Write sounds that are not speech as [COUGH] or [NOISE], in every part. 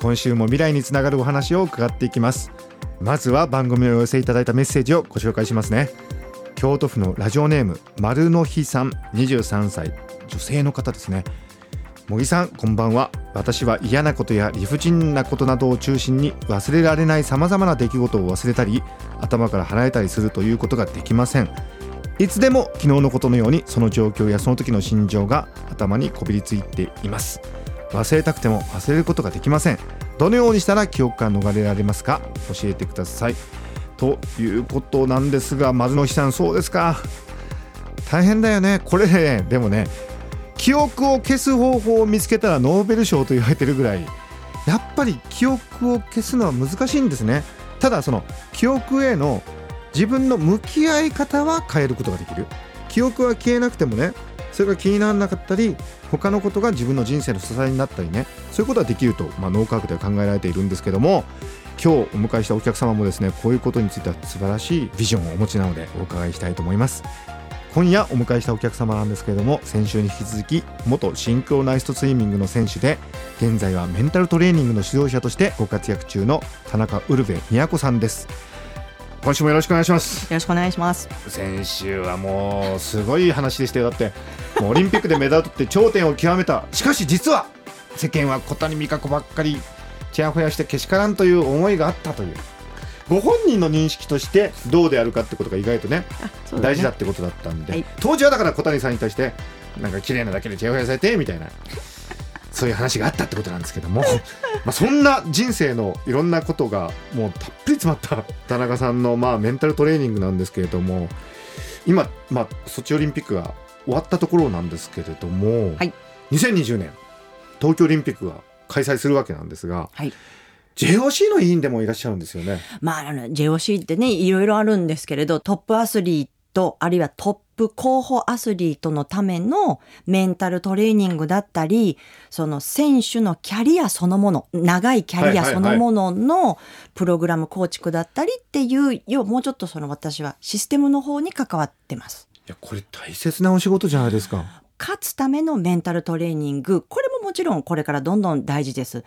今週も未来につながるお話を伺っていきます。まずは番組をお寄せいただいたメッセージをご紹介しますね。京都府のラジオネーム丸の日さん23歳。女性の方ですね。茂木さんこんばんは。私は嫌なことや理不尽なことなどを中心に忘れられない様々な出来事を忘れたり頭から離れたりするということができません。いつでも昨日のことのようにその状況やその時の心情が頭にこびりついています。忘れたくても忘れることができません。どのようにしたら記憶から逃れられますか？教えてください。ということなんですが丸の日さんそうですか。大変だよね。これねでもね記憶を消す方法を見つけたらノーベル賞と言われてるぐらいやっぱり記憶を消すのは難しいんですね。ただその記憶への自分の向き合い方は変えることができる。記憶は消えなくてもねそれが気にならなかったり他のことが自分の人生の支えになったりねそういうことはできると、まあ、脳科学では考えられているんですけども今日お迎えしたお客様もですねこういうことについては素晴らしいビジョンをお持ちなのでお伺いしたいと思います。今夜お迎えしたお客様なんですけれども先週に引き続き元シンクロナイストスイミングの選手で現在はメンタルトレーニングの指導者としてご活躍中の田中ウルヴェ都さんです。今週もよろしくお願いします。よろしくお願いします。先週はもうすごい話でしたよ。だってもうオリンピックでメダル取って頂点を極めた。しかし実は世間は小谷美香子ばっかりちやほやしてけしからんという思いがあったという。ご本人の認識としてどうであるかってことが意外とね、ね、大事だってことだったんで、はい、当時はだから小谷さんに対してなんか綺麗なだけでちやほやされてみたいなそういう話があったってことなんですけども [LAUGHS] まあそんな人生のいろんなことがもうたっぷり詰まった田中さんのまあメンタルトレーニングなんですけれども今、まあ、ソチオリンピックが終わったところなんですけれども、はい、2020年東京オリンピックが開催するわけなんですが、はい、JOC の委員でもいらっしゃるんですよね。まあ、JOC ってね、いろいろあるんですけれど、トップアスリート、あるいはトップ候補アスリートのためのメンタルトレーニングだったり、その選手のキャリアそのもの、長いキャリアそのもののプログラム構築だったりっていう、要はもうちょっとその私はシステムの方に関わってます。いや、これ大切なお仕事じゃないですか。勝つためのメンタルトレーニング、これももちろんこれからどんどん大事です。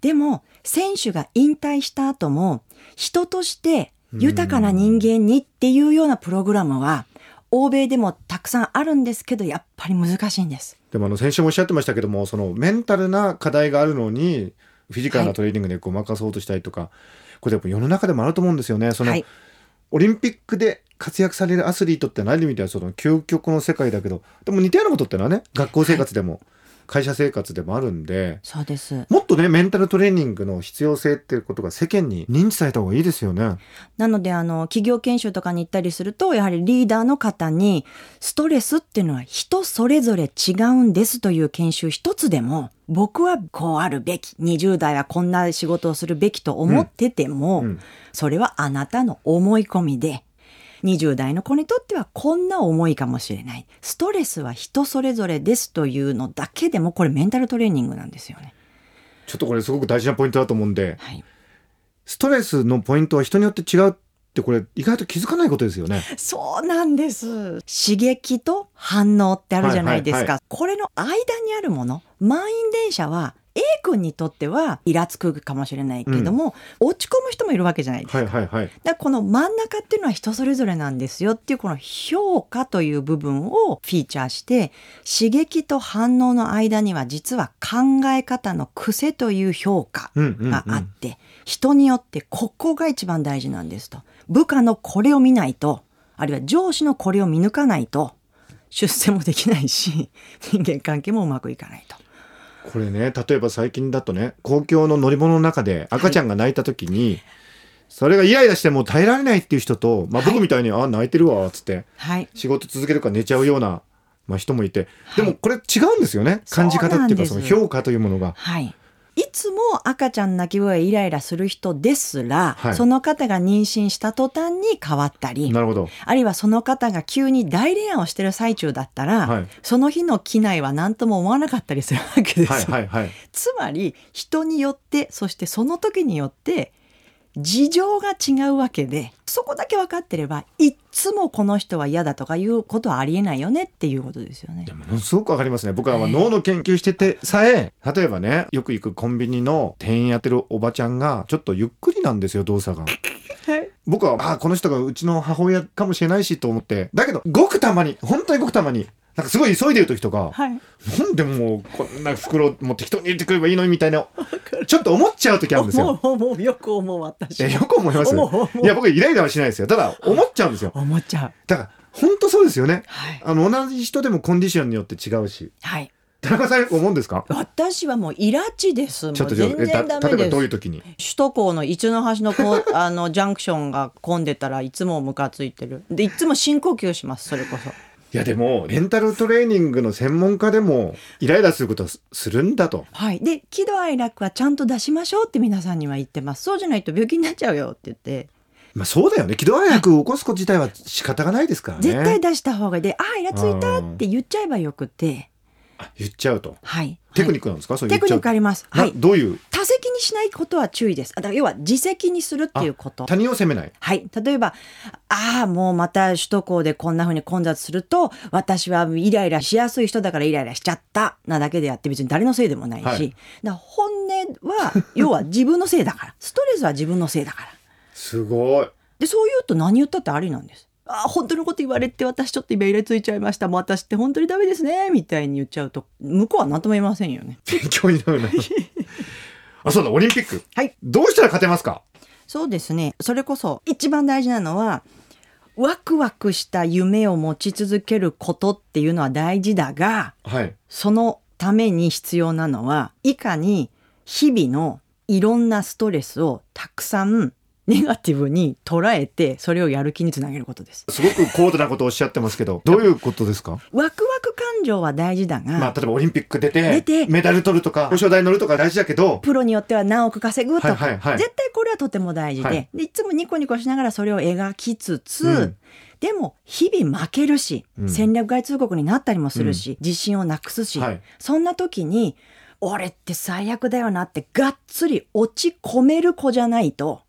でも、選手が引退した後も、人として豊かな人間にっていうようなプログラムは、欧米でもたくさんあるんですけど、やっぱり難しいんです。でもあの、先週もおっしゃってましたけども、そのメンタルな課題があるのに、フィジカルなトレーニングでこう任そうとしたりとか、はい、これやっぱ世の中でもあると思うんですよね。その、はい、オリンピックで活躍されるアスリートって何で見たらその究極の世界だけど、でも似たようなことってのはね、学校生活でも、はい会社生活でもあるんでそうです。もっとねメンタルトレーニングの必要性っていうことが世間に認知された方がいいですよね。なのであの企業研修とかに行ったりするとやはりリーダーの方にストレスっていうのは人それぞれ違うんですという研修一つでも僕はこうあるべき20代はこんな仕事をするべきと思ってても、うんうん、それはあなたの思い込みで20代の子にとってはこんな思いかもしれない。ストレスは人それぞれですというのだけでもこれメンタルトレーニングなんですよね。ちょっとこれすごく大事なポイントだと思うんで、はい、ストレスのポイントは人によって違うってこれ意外と気づかないことですよね。そうなんです。刺激と反応ってあるじゃないですか。はいはいはい、これの間にあるもの、満員電車は A 君にとってはイラつくかもしれないけども、うん、落ち込む人もいるわけじゃないですか。はいはいはい、だこの真ん中っていうのは人それぞれなんですよっていうこの評価という部分をフィーチャーして刺激と反応の間には実は考え方の癖という評価があって、うんうんうん、人によってここが一番大事なんですと。部下のこれを見ないとあるいは上司のこれを見抜かないと出世もできないし人間関係もうまくいかないと。これね例えば最近だとね公共の乗り物の中で赤ちゃんが泣いた時に、はい、それがイライラしてもう耐えられないっていう人と、まあ、僕みたいに「はい、あ泣いてるわ」っつって、はい、仕事続けるか寝ちゃうような、まあ、人もいてでもこれ違うんですよね。感じ方っていうかその評価というものが。はいいつも赤ちゃん泣き声イライラする人ですら、はい。その方が妊娠した途端に変わったりなるほど。あるいはその方が急に大恋愛をしてる最中だったら、はい。その日の機内は何とも思わなかったりするわけですよ。はいはいはい。つまり人によってそしてその時によって事情が違うわけでそこだけ分かってればいっつもこの人は嫌だとかいうことはありえないよねっていうことですよね。ものすごくわかりますね僕はまあ脳の研究しててさえ例えばねよく行くコンビニの店員やってるおばちゃんがちょっとゆっくりなんですよ動作が。僕はあこの人がうちの母親かもしれないしと思ってだけどごくたまに本当にごくたまになんかすごい急いでる時とか、はい、なんでもうこんな袋もう適当に入れてくればいいのにみたいなちょっと思っちゃう時あるんですよ。思うよく思う私えよく思いますいや僕イライラはしないですよ。ただ思っちゃうんですよ。思っちゃう。だから本当そうですよね。はい、あの同じ人でもコンディションによって違うし。はい、田中さん思うんですか？私はもうイラチです。ちょっと全然ダメです。例えばどういう。時に？首都高の一の橋のこう [LAUGHS] あのジャンクションが混んでたらいつもムカついてる。でいつも深呼吸しますそれこそ。いやでもメンタルトレーニングの専門家でもイライラすることをすするんだと。はい。で喜怒哀楽はちゃんと出しましょうって皆さんには言ってます。そうじゃないと病気になっちゃうよって言って、まあそうだよね。喜怒哀楽を起こすこと自体は仕方がないですからね。絶対出した方がいい。で、ああイラついたって言っちゃえばよくて、あ言っちゃうと。はい。テクニッックなんですか、そうテクニックありります。は、はいい。どういう多責にしないことは注意です。あだから要は自責にするっていうこと。他人を責めないはい。例えば、ああ、もうまた首都高でこんな風に混雑すると、私はイライラしやすい人だからイライラしちゃったなだけであって別に誰のせいでもないし、はいだ本音は、[LAUGHS] 要は自分のせいだから。ストレスは自分のせいだから。すごいで、そう言うと何言ったってありなんです。ああ、本当のこと言われて私ちょっと今イラついちゃいました。もう私って本当にダメですね。みたいに言っちゃうと、向こうは何とも言いませんよね。勉強になるなあそうだオリンピックはい。どうしたら勝てますか？そうですね。それこそ一番大事なのは、ワクワクした夢を持ち続けることっていうのは大事だが、はいそのために必要なのは、いかに日々のいろんなストレスをたくさんネガティブに捉えて、それをやる気につなげることです。すごく高度なことをおっしゃってますけどどういうことですか？ワクワク感情は大事だが、まあ例えばオリンピック出てメダル取るとか表彰台乗るとか大事だけどプロによっては何億稼ぐとか、はいはいはい。絶対これはとても大事で,、はい。でいつもニコニコしながらそれを描きつつ、うん。でも日々負けるし、うん。戦略外通告になったりもするし、自信をなくすし、はい。そんな時に俺って最悪だよなってがっつり落ち込める子じゃないと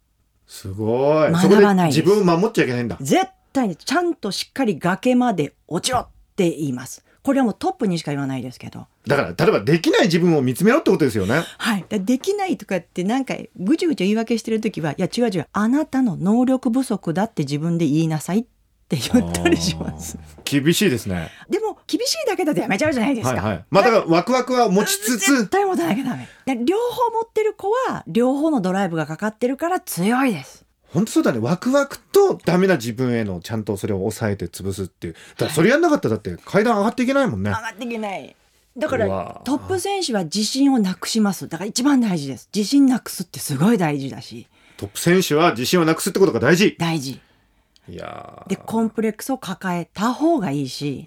すごい学ばない自分を守っちゃいけないんだ絶対にちゃんとしっかり崖まで落ちろって言います。これはもうトップにしか言わないですけど。だから例えばできない自分を見つめろってことですよねはい。でできないとかってなんかぐちぐち言い訳してる時は、いや違う違う、あなたの能力不足だって自分で言いなさいって言ったりします。厳しいですねでも厳しいだけだとやめちゃうじゃないですか。はいはいまあだからワクワクは持ちつつ絶対持たなきゃダメ。で両方持ってる子は両方のドライブがかかってるから強いです。本当そうだねワクワクとダメな自分へのちゃんとそれを抑えて潰すっていうだそれやんなかったらだって階段上がっていけないもんね上がっていけない。だからトップ選手は自信をなくします。だから一番大事です。自信なくすってすごい大事だし、トップ選手は自信をなくすってことが大事大事。いやーで、コンプレックスを抱えた方がいいし、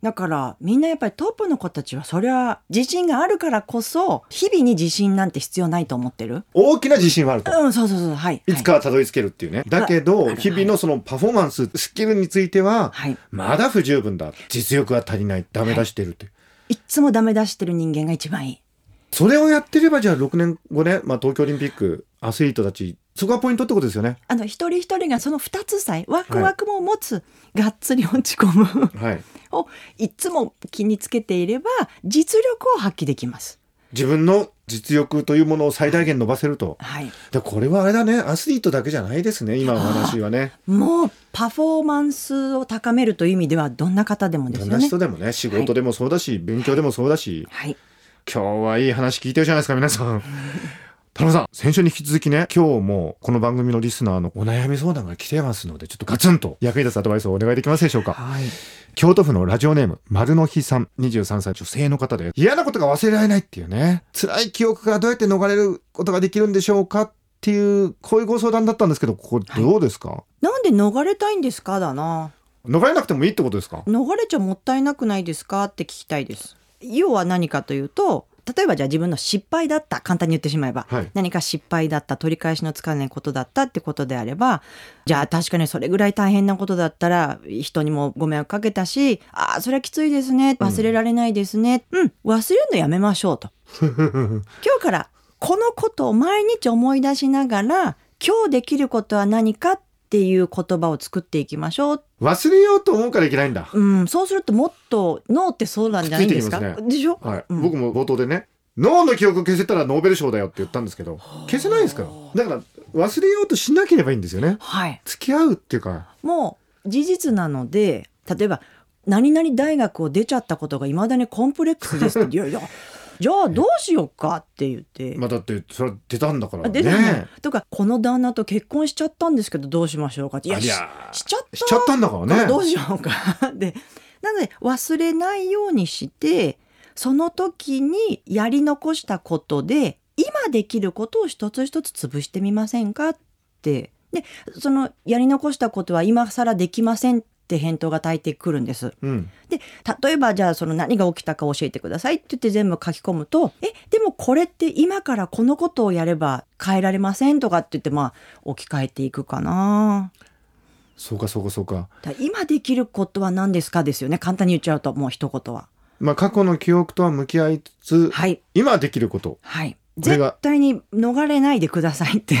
だからみんなやっぱりトップの子たちはそれは自信があるからこそ日々に自信なんて必要ないと思ってる？大きな自信はあるとうんそうそうそうはいいつかはたどり着けるっていうね。だけど、はい日々のそのパフォーマンス、スキルについては、はいまだ不十分だ。実力が足りない。ダメ出してるって。いっつもダメ出してる人間が一番いいそれをやってれば、じゃあ6年後ね、まあ東京オリンピック、アスリートたち、そこがポイントってことですよね。あの一人一人がその二つさえワクワクも持つ、がっつり落ち込むはい。をいっつも気につけていれば実力を発揮できます。自分の実力というものを最大限伸ばせると。はい。でこれはあれだね、アスリートだけじゃないですね、今の話はね。もうパフォーマンスを高めるという意味ではどんな方でもでどんな人でもね、仕事でもそうだし、勉強でもそうだし、はい。今日はいい話聞いてるじゃないですか、皆さん。田中さん、先週に引き続きね、今日もこの番組のリスナーのお悩み相談が来てますので、ちょっとガツンと役に立つアドバイスをお願いできますでしょうか。はい。京都府のラジオネーム、丸の日さん、23歳女性の方で、嫌なことが忘れられないっていうね、辛い記憶からどうやって逃れることができるんでしょうかっていう、こういうご相談だったんですけど、ここどうですか、なんで逃れたいんですか？だな。逃れなくてもいいってことですか？逃れちゃもったいなくないですか？って聞きたいです。要は何かというと例えばじゃあ自分の失敗だった簡単に言ってしまえば、はい。何か失敗だった取り返しのつかないことだったってことであればじゃあ確かにそれぐらい大変なことだったら人にもご迷惑かけたしああそれはきついですね忘れられないですねうん、忘れるのやめましょうと。[LAUGHS] 今日からこのことを毎日思い出しながら今日できることは何かっていう言葉を作っていきましょう。忘れようと思うからいけないんだ。うん、そうするともっと脳ってそうなんじゃないんですか？でしょ、はい、うん。僕も冒頭でね脳の記憶を消せたらノーベル賞だよって言ったんですけど消せないですか？らだから忘れようとしなければいいんですよね。はい。付き合うっていうか。もう事実なので、例えば、何々大学を出ちゃったことがいまだにコンプレックスですって、[LAUGHS] いやいや、じゃあどうしようかって言って。まあだってそれは出たんだからねあ出たのとか、この旦那と結婚しちゃったんですけどどうしましょうかって。いや、しちゃったしちゃったんだからねどうしようか。[LAUGHS] で、なので忘れないようにして、その時にやり残したことで、今できることを一つ一つ潰してみませんかって。で、そのやり残したことは今更できませんって返答が大抵来るんです。うんで、例えばじゃあその何が起きたか教えてくださいって言って全部書き込むと、え、でもこれって今からこのことをやれば変えられませんとかって言ってまあ置き換えていくかな。そうかそうかそうかだから今できることは何ですかですよね。簡単に言っちゃうともう一言は。まあ過去の記憶とは向き合いつつ、はい。今できることはい。絶対に逃れないでくださいって。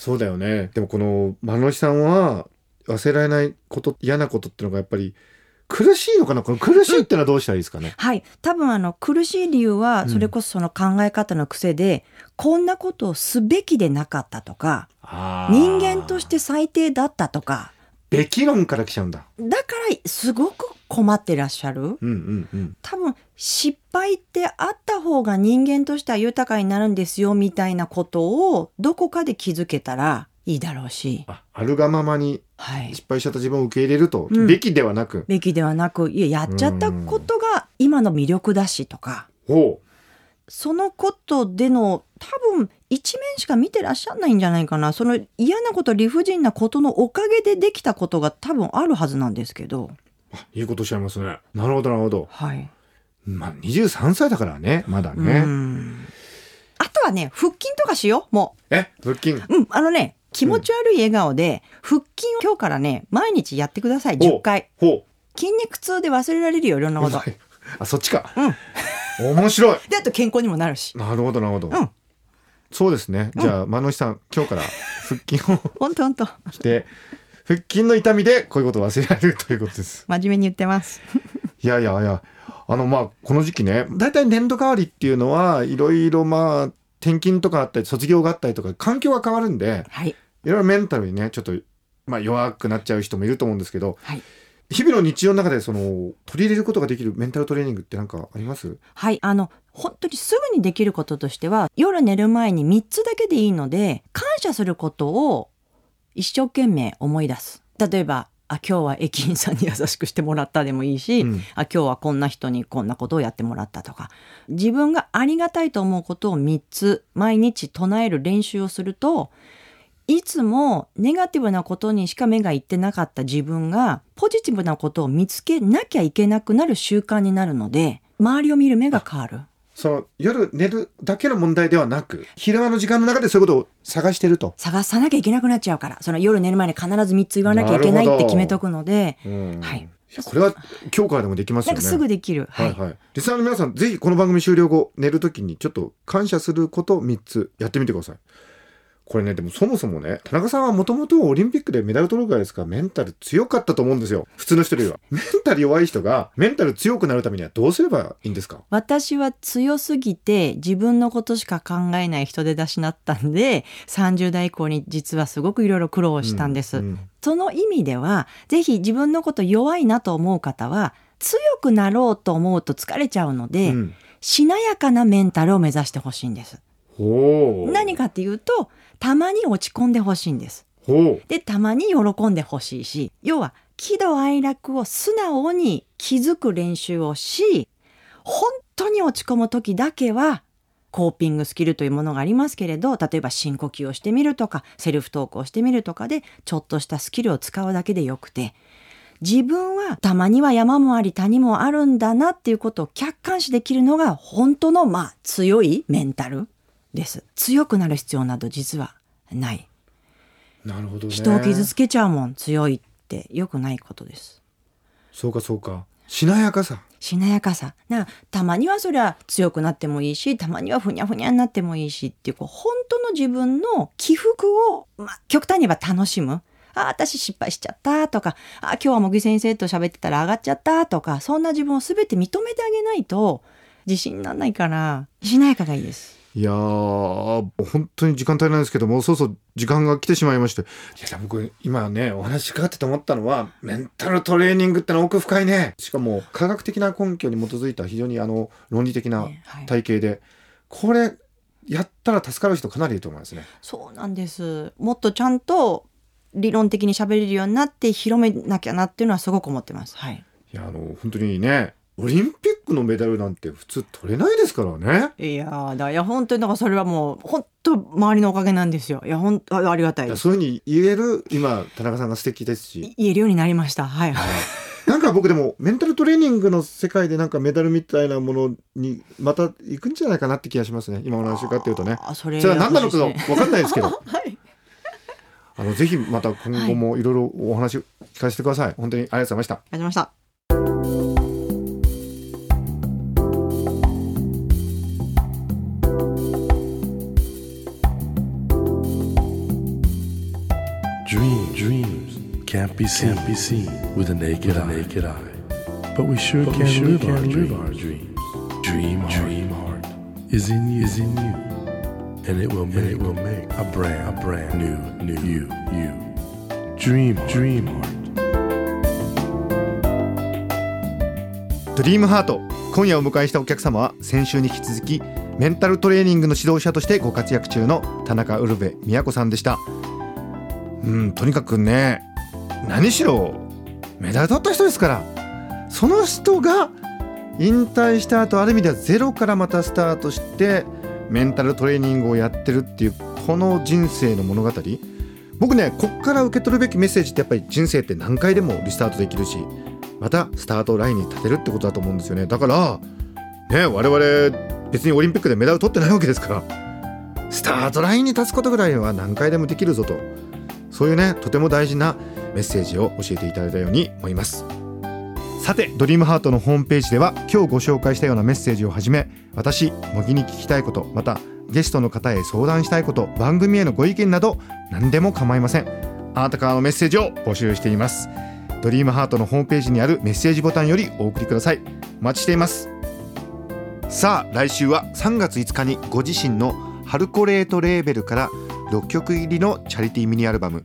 そうだよねでもこのマノシさんは忘れられないこと嫌なことっていうのがやっぱり苦しいのかな？この苦しいってのはどうしたらいいですかね、はい。多分あの苦しい理由はうん。それこそその考え方の癖で、こんなことをすべきでなかったとか、人間として最低だったとか、べき論から来ちゃうんだ。だからすごく困ってらっしゃる。うんうんうん。多分失敗ってあった方が人間としては豊かになるんですよみたいなことをどこかで気づけたらいいだろうし、ああるがままにはい。失敗しちゃった自分を受け入れると、うんべきではなくべきではなく、いや、やっちゃったことが今の魅力だしとか、ほそのことでの多分一面しか見てらっしゃらないんじゃないかな。その嫌なこと、理不尽なことのおかげでできたことが多分あるはずなんですけど。うあいいことおっしゃいますねなるほどなるほどはい。まあ23歳だからねまだうねん。あとはね、腹筋とかしよう。もえ腹筋う。うん。あのね、気持ち悪い笑顔で、腹筋を今日からね、毎日やってください。10回。ほ筋肉痛で忘れられるよ、いろんなうこと。あそっちか、面白いで、あと健康にもなるし。なるほどなるほど、うんそうですねじゃあマノシさん今日から腹筋を [LAUGHS] ほんとほんと。して腹筋の痛みでこういうことを忘れられるということです真面目に言ってます。[LAUGHS] いやいやいやあのまあこの時期ね大体年度変わりっていうのはいろいろまあ転勤とかあったり卒業があったりとか環境が変わるんではい。いろいろメンタルにねちょっとまあ弱くなっちゃう人もいると思うんですけどはい。日々の日常の中でその取り入れることができるメンタルトレーニングって何かあります？はい。あの、本当にすぐにできることとしては、夜寝る前に3つだけでいいので、感謝することを一生懸命思い出す。例えば、あ、今日は駅員さんに優しくしてもらったでもいいし、うんあ、今日はこんな人にこんなことをやってもらったとか、自分がありがたいと思うことを3つ毎日唱える練習をすると、いつもネガティブなことにしか目がいってなかった自分がポジティブなことを見つけなきゃいけなくなる習慣になるので周りを見る目が変わる。その夜寝るだけの問題ではなく昼間の時間の中でそういうことを探してると、探さなきゃいけなくなっちゃうから。その夜寝る前に必ず3つ言わなきゃいけないって決めとくので。うん。はい。やこれは今日からでもできますよね。なんかすぐできる。ははいいはい。リスナーの皆さん、ぜひこの番組終了後、寝るときにちょっと感謝することを3つやってみてください。これね、でもそもそもね、田中さんはもともとオリンピックでメダル取るぐらいですから、メンタル強かったと思うんですよ。普通の人よりは。[LAUGHS] メンタル弱い人が、メンタル強くなるためにはどうすればいいんですか？私は強すぎて自分のことしか考えない人で出しなったんで30代以降に実はすごくいろいろ苦労したんです。うんその意味では、ぜひ自分のこと弱いなと思う方は、強くなろうと思うと疲れちゃうので、うんしなやかなメンタルを目指してほしいんです。何かっていうと、たまに落ち込んでほしいんです。で、たまに喜んでほしいし、要は、喜怒哀楽を素直に気づく練習をし、本当に落ち込む時だけは、コーピングスキルというものがありますけれど、例えば深呼吸をしてみるとか、セルフトークをしてみるとかで、ちょっとしたスキルを使うだけでよくて、自分はたまには山もあり谷もあるんだなっていうことを客観視できるのが本当のまあ強いメンタルです。強くなる必要など実はない。なるほどね人を傷つけちゃうもん強いって良くないことです。そうかそうかしなやかさしなやかさ。なたまにはそりゃ強くなってもいいし、たまにはふにゃふにゃになってもいいしっていう、こう本当の自分の起伏を、まあ、極端に言えば楽しむ。あ、私失敗しちゃったとか、あ、今日は茂木先生と喋ってたら上がっちゃったとか、そんな自分を全て認めてあげないと自信にならないから、しなやかがいいです。いやー本当に時間帯なんですけどもうそうそう時間が来てしまいましていや僕今ねお話伺ってて思ったのはメンタルトレーニングってのは奥深いねしかも科学的な根拠に基づいた非常にあの論理的なねはい体系で、これやったら助かる人かなりいると思いますね。そうなんです。もっとちゃんと理論的に喋れるようになって広めなきゃなっていうのはすごく思ってます。はい。いやあの本当にねオリンピックのメダルなんて普通取れないですからね。いやーだいや本当にだからそれはもう本当周りのおかげなんですよ。いや本当あありがたいそういうふうに言える今田中さんが素敵ですし。言えるようになりました。はいはい。なんか僕でもメンタルトレーニングの世界でなんかメダルみたいなものにまた行くんじゃないかなって気がしますね今お話伺っていうとねあそれそれは何なのか分かんないですけど [LAUGHS] はい。あのぜひまた今後もいろいろお話聞かせてください本当にありがとうございましたありがとうございま be seen, can't be seen with the naked, eye. naked eye. But we sure But can, we sure live, can our live dreams. our dreams. Dream, heart, dream heart is in you, is in you, and it will make, it will make a brand, a brand new, new you, you. Dream, dream heart. ドリームハート今夜お迎えしたお客様は先週に引き続きメンタルトレーニングの指導者としてご活躍中の田中ウルヴェ宮子さんでしたうんとにかくね何しろメダル取った人ですから。その人が引退した後ある意味ではゼロからまたスタートしてメンタルトレーニングをやってるっていうこの人生の物語。僕ねこっから受け取るべきメッセージってやっぱり人生って何回でもリスタートできるしまたスタートラインに立てるってことだと思うんですよね。だからね我々別にオリンピックでメダル取ってないわけですからスタートラインに立つことぐらいは何回でもできるぞと。そういうねとても大事なメッセージを教えていただいたように思います。さてドリームハートのホームページでは今日ご紹介したようなメッセージをはじめ私模擬に聞きたいことまたゲストの方へ相談したいこと番組へのご意見など何でも構いません。あなたからのメッセージを募集しています。ドリームハートのホームページにあるメッセージボタンよりお送りください。お待ちしています。さあ来週は3月5日にご自身のハルコレートレーベルから6曲入りのチャリティーミニアルバム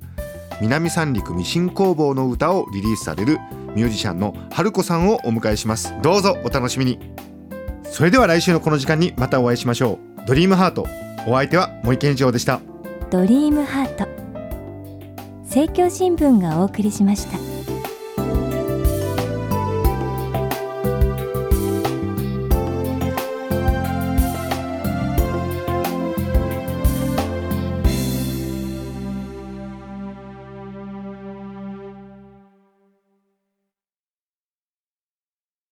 南三陸ミシン工房の歌をリリースされるミュージシャンの春子さんをお迎えします。どうぞお楽しみに。それでは来週のこの時間にまたお会いしましょう。ドリームハート。お相手は森健一郎でした。ドリームハート。政教新聞がお送りしました。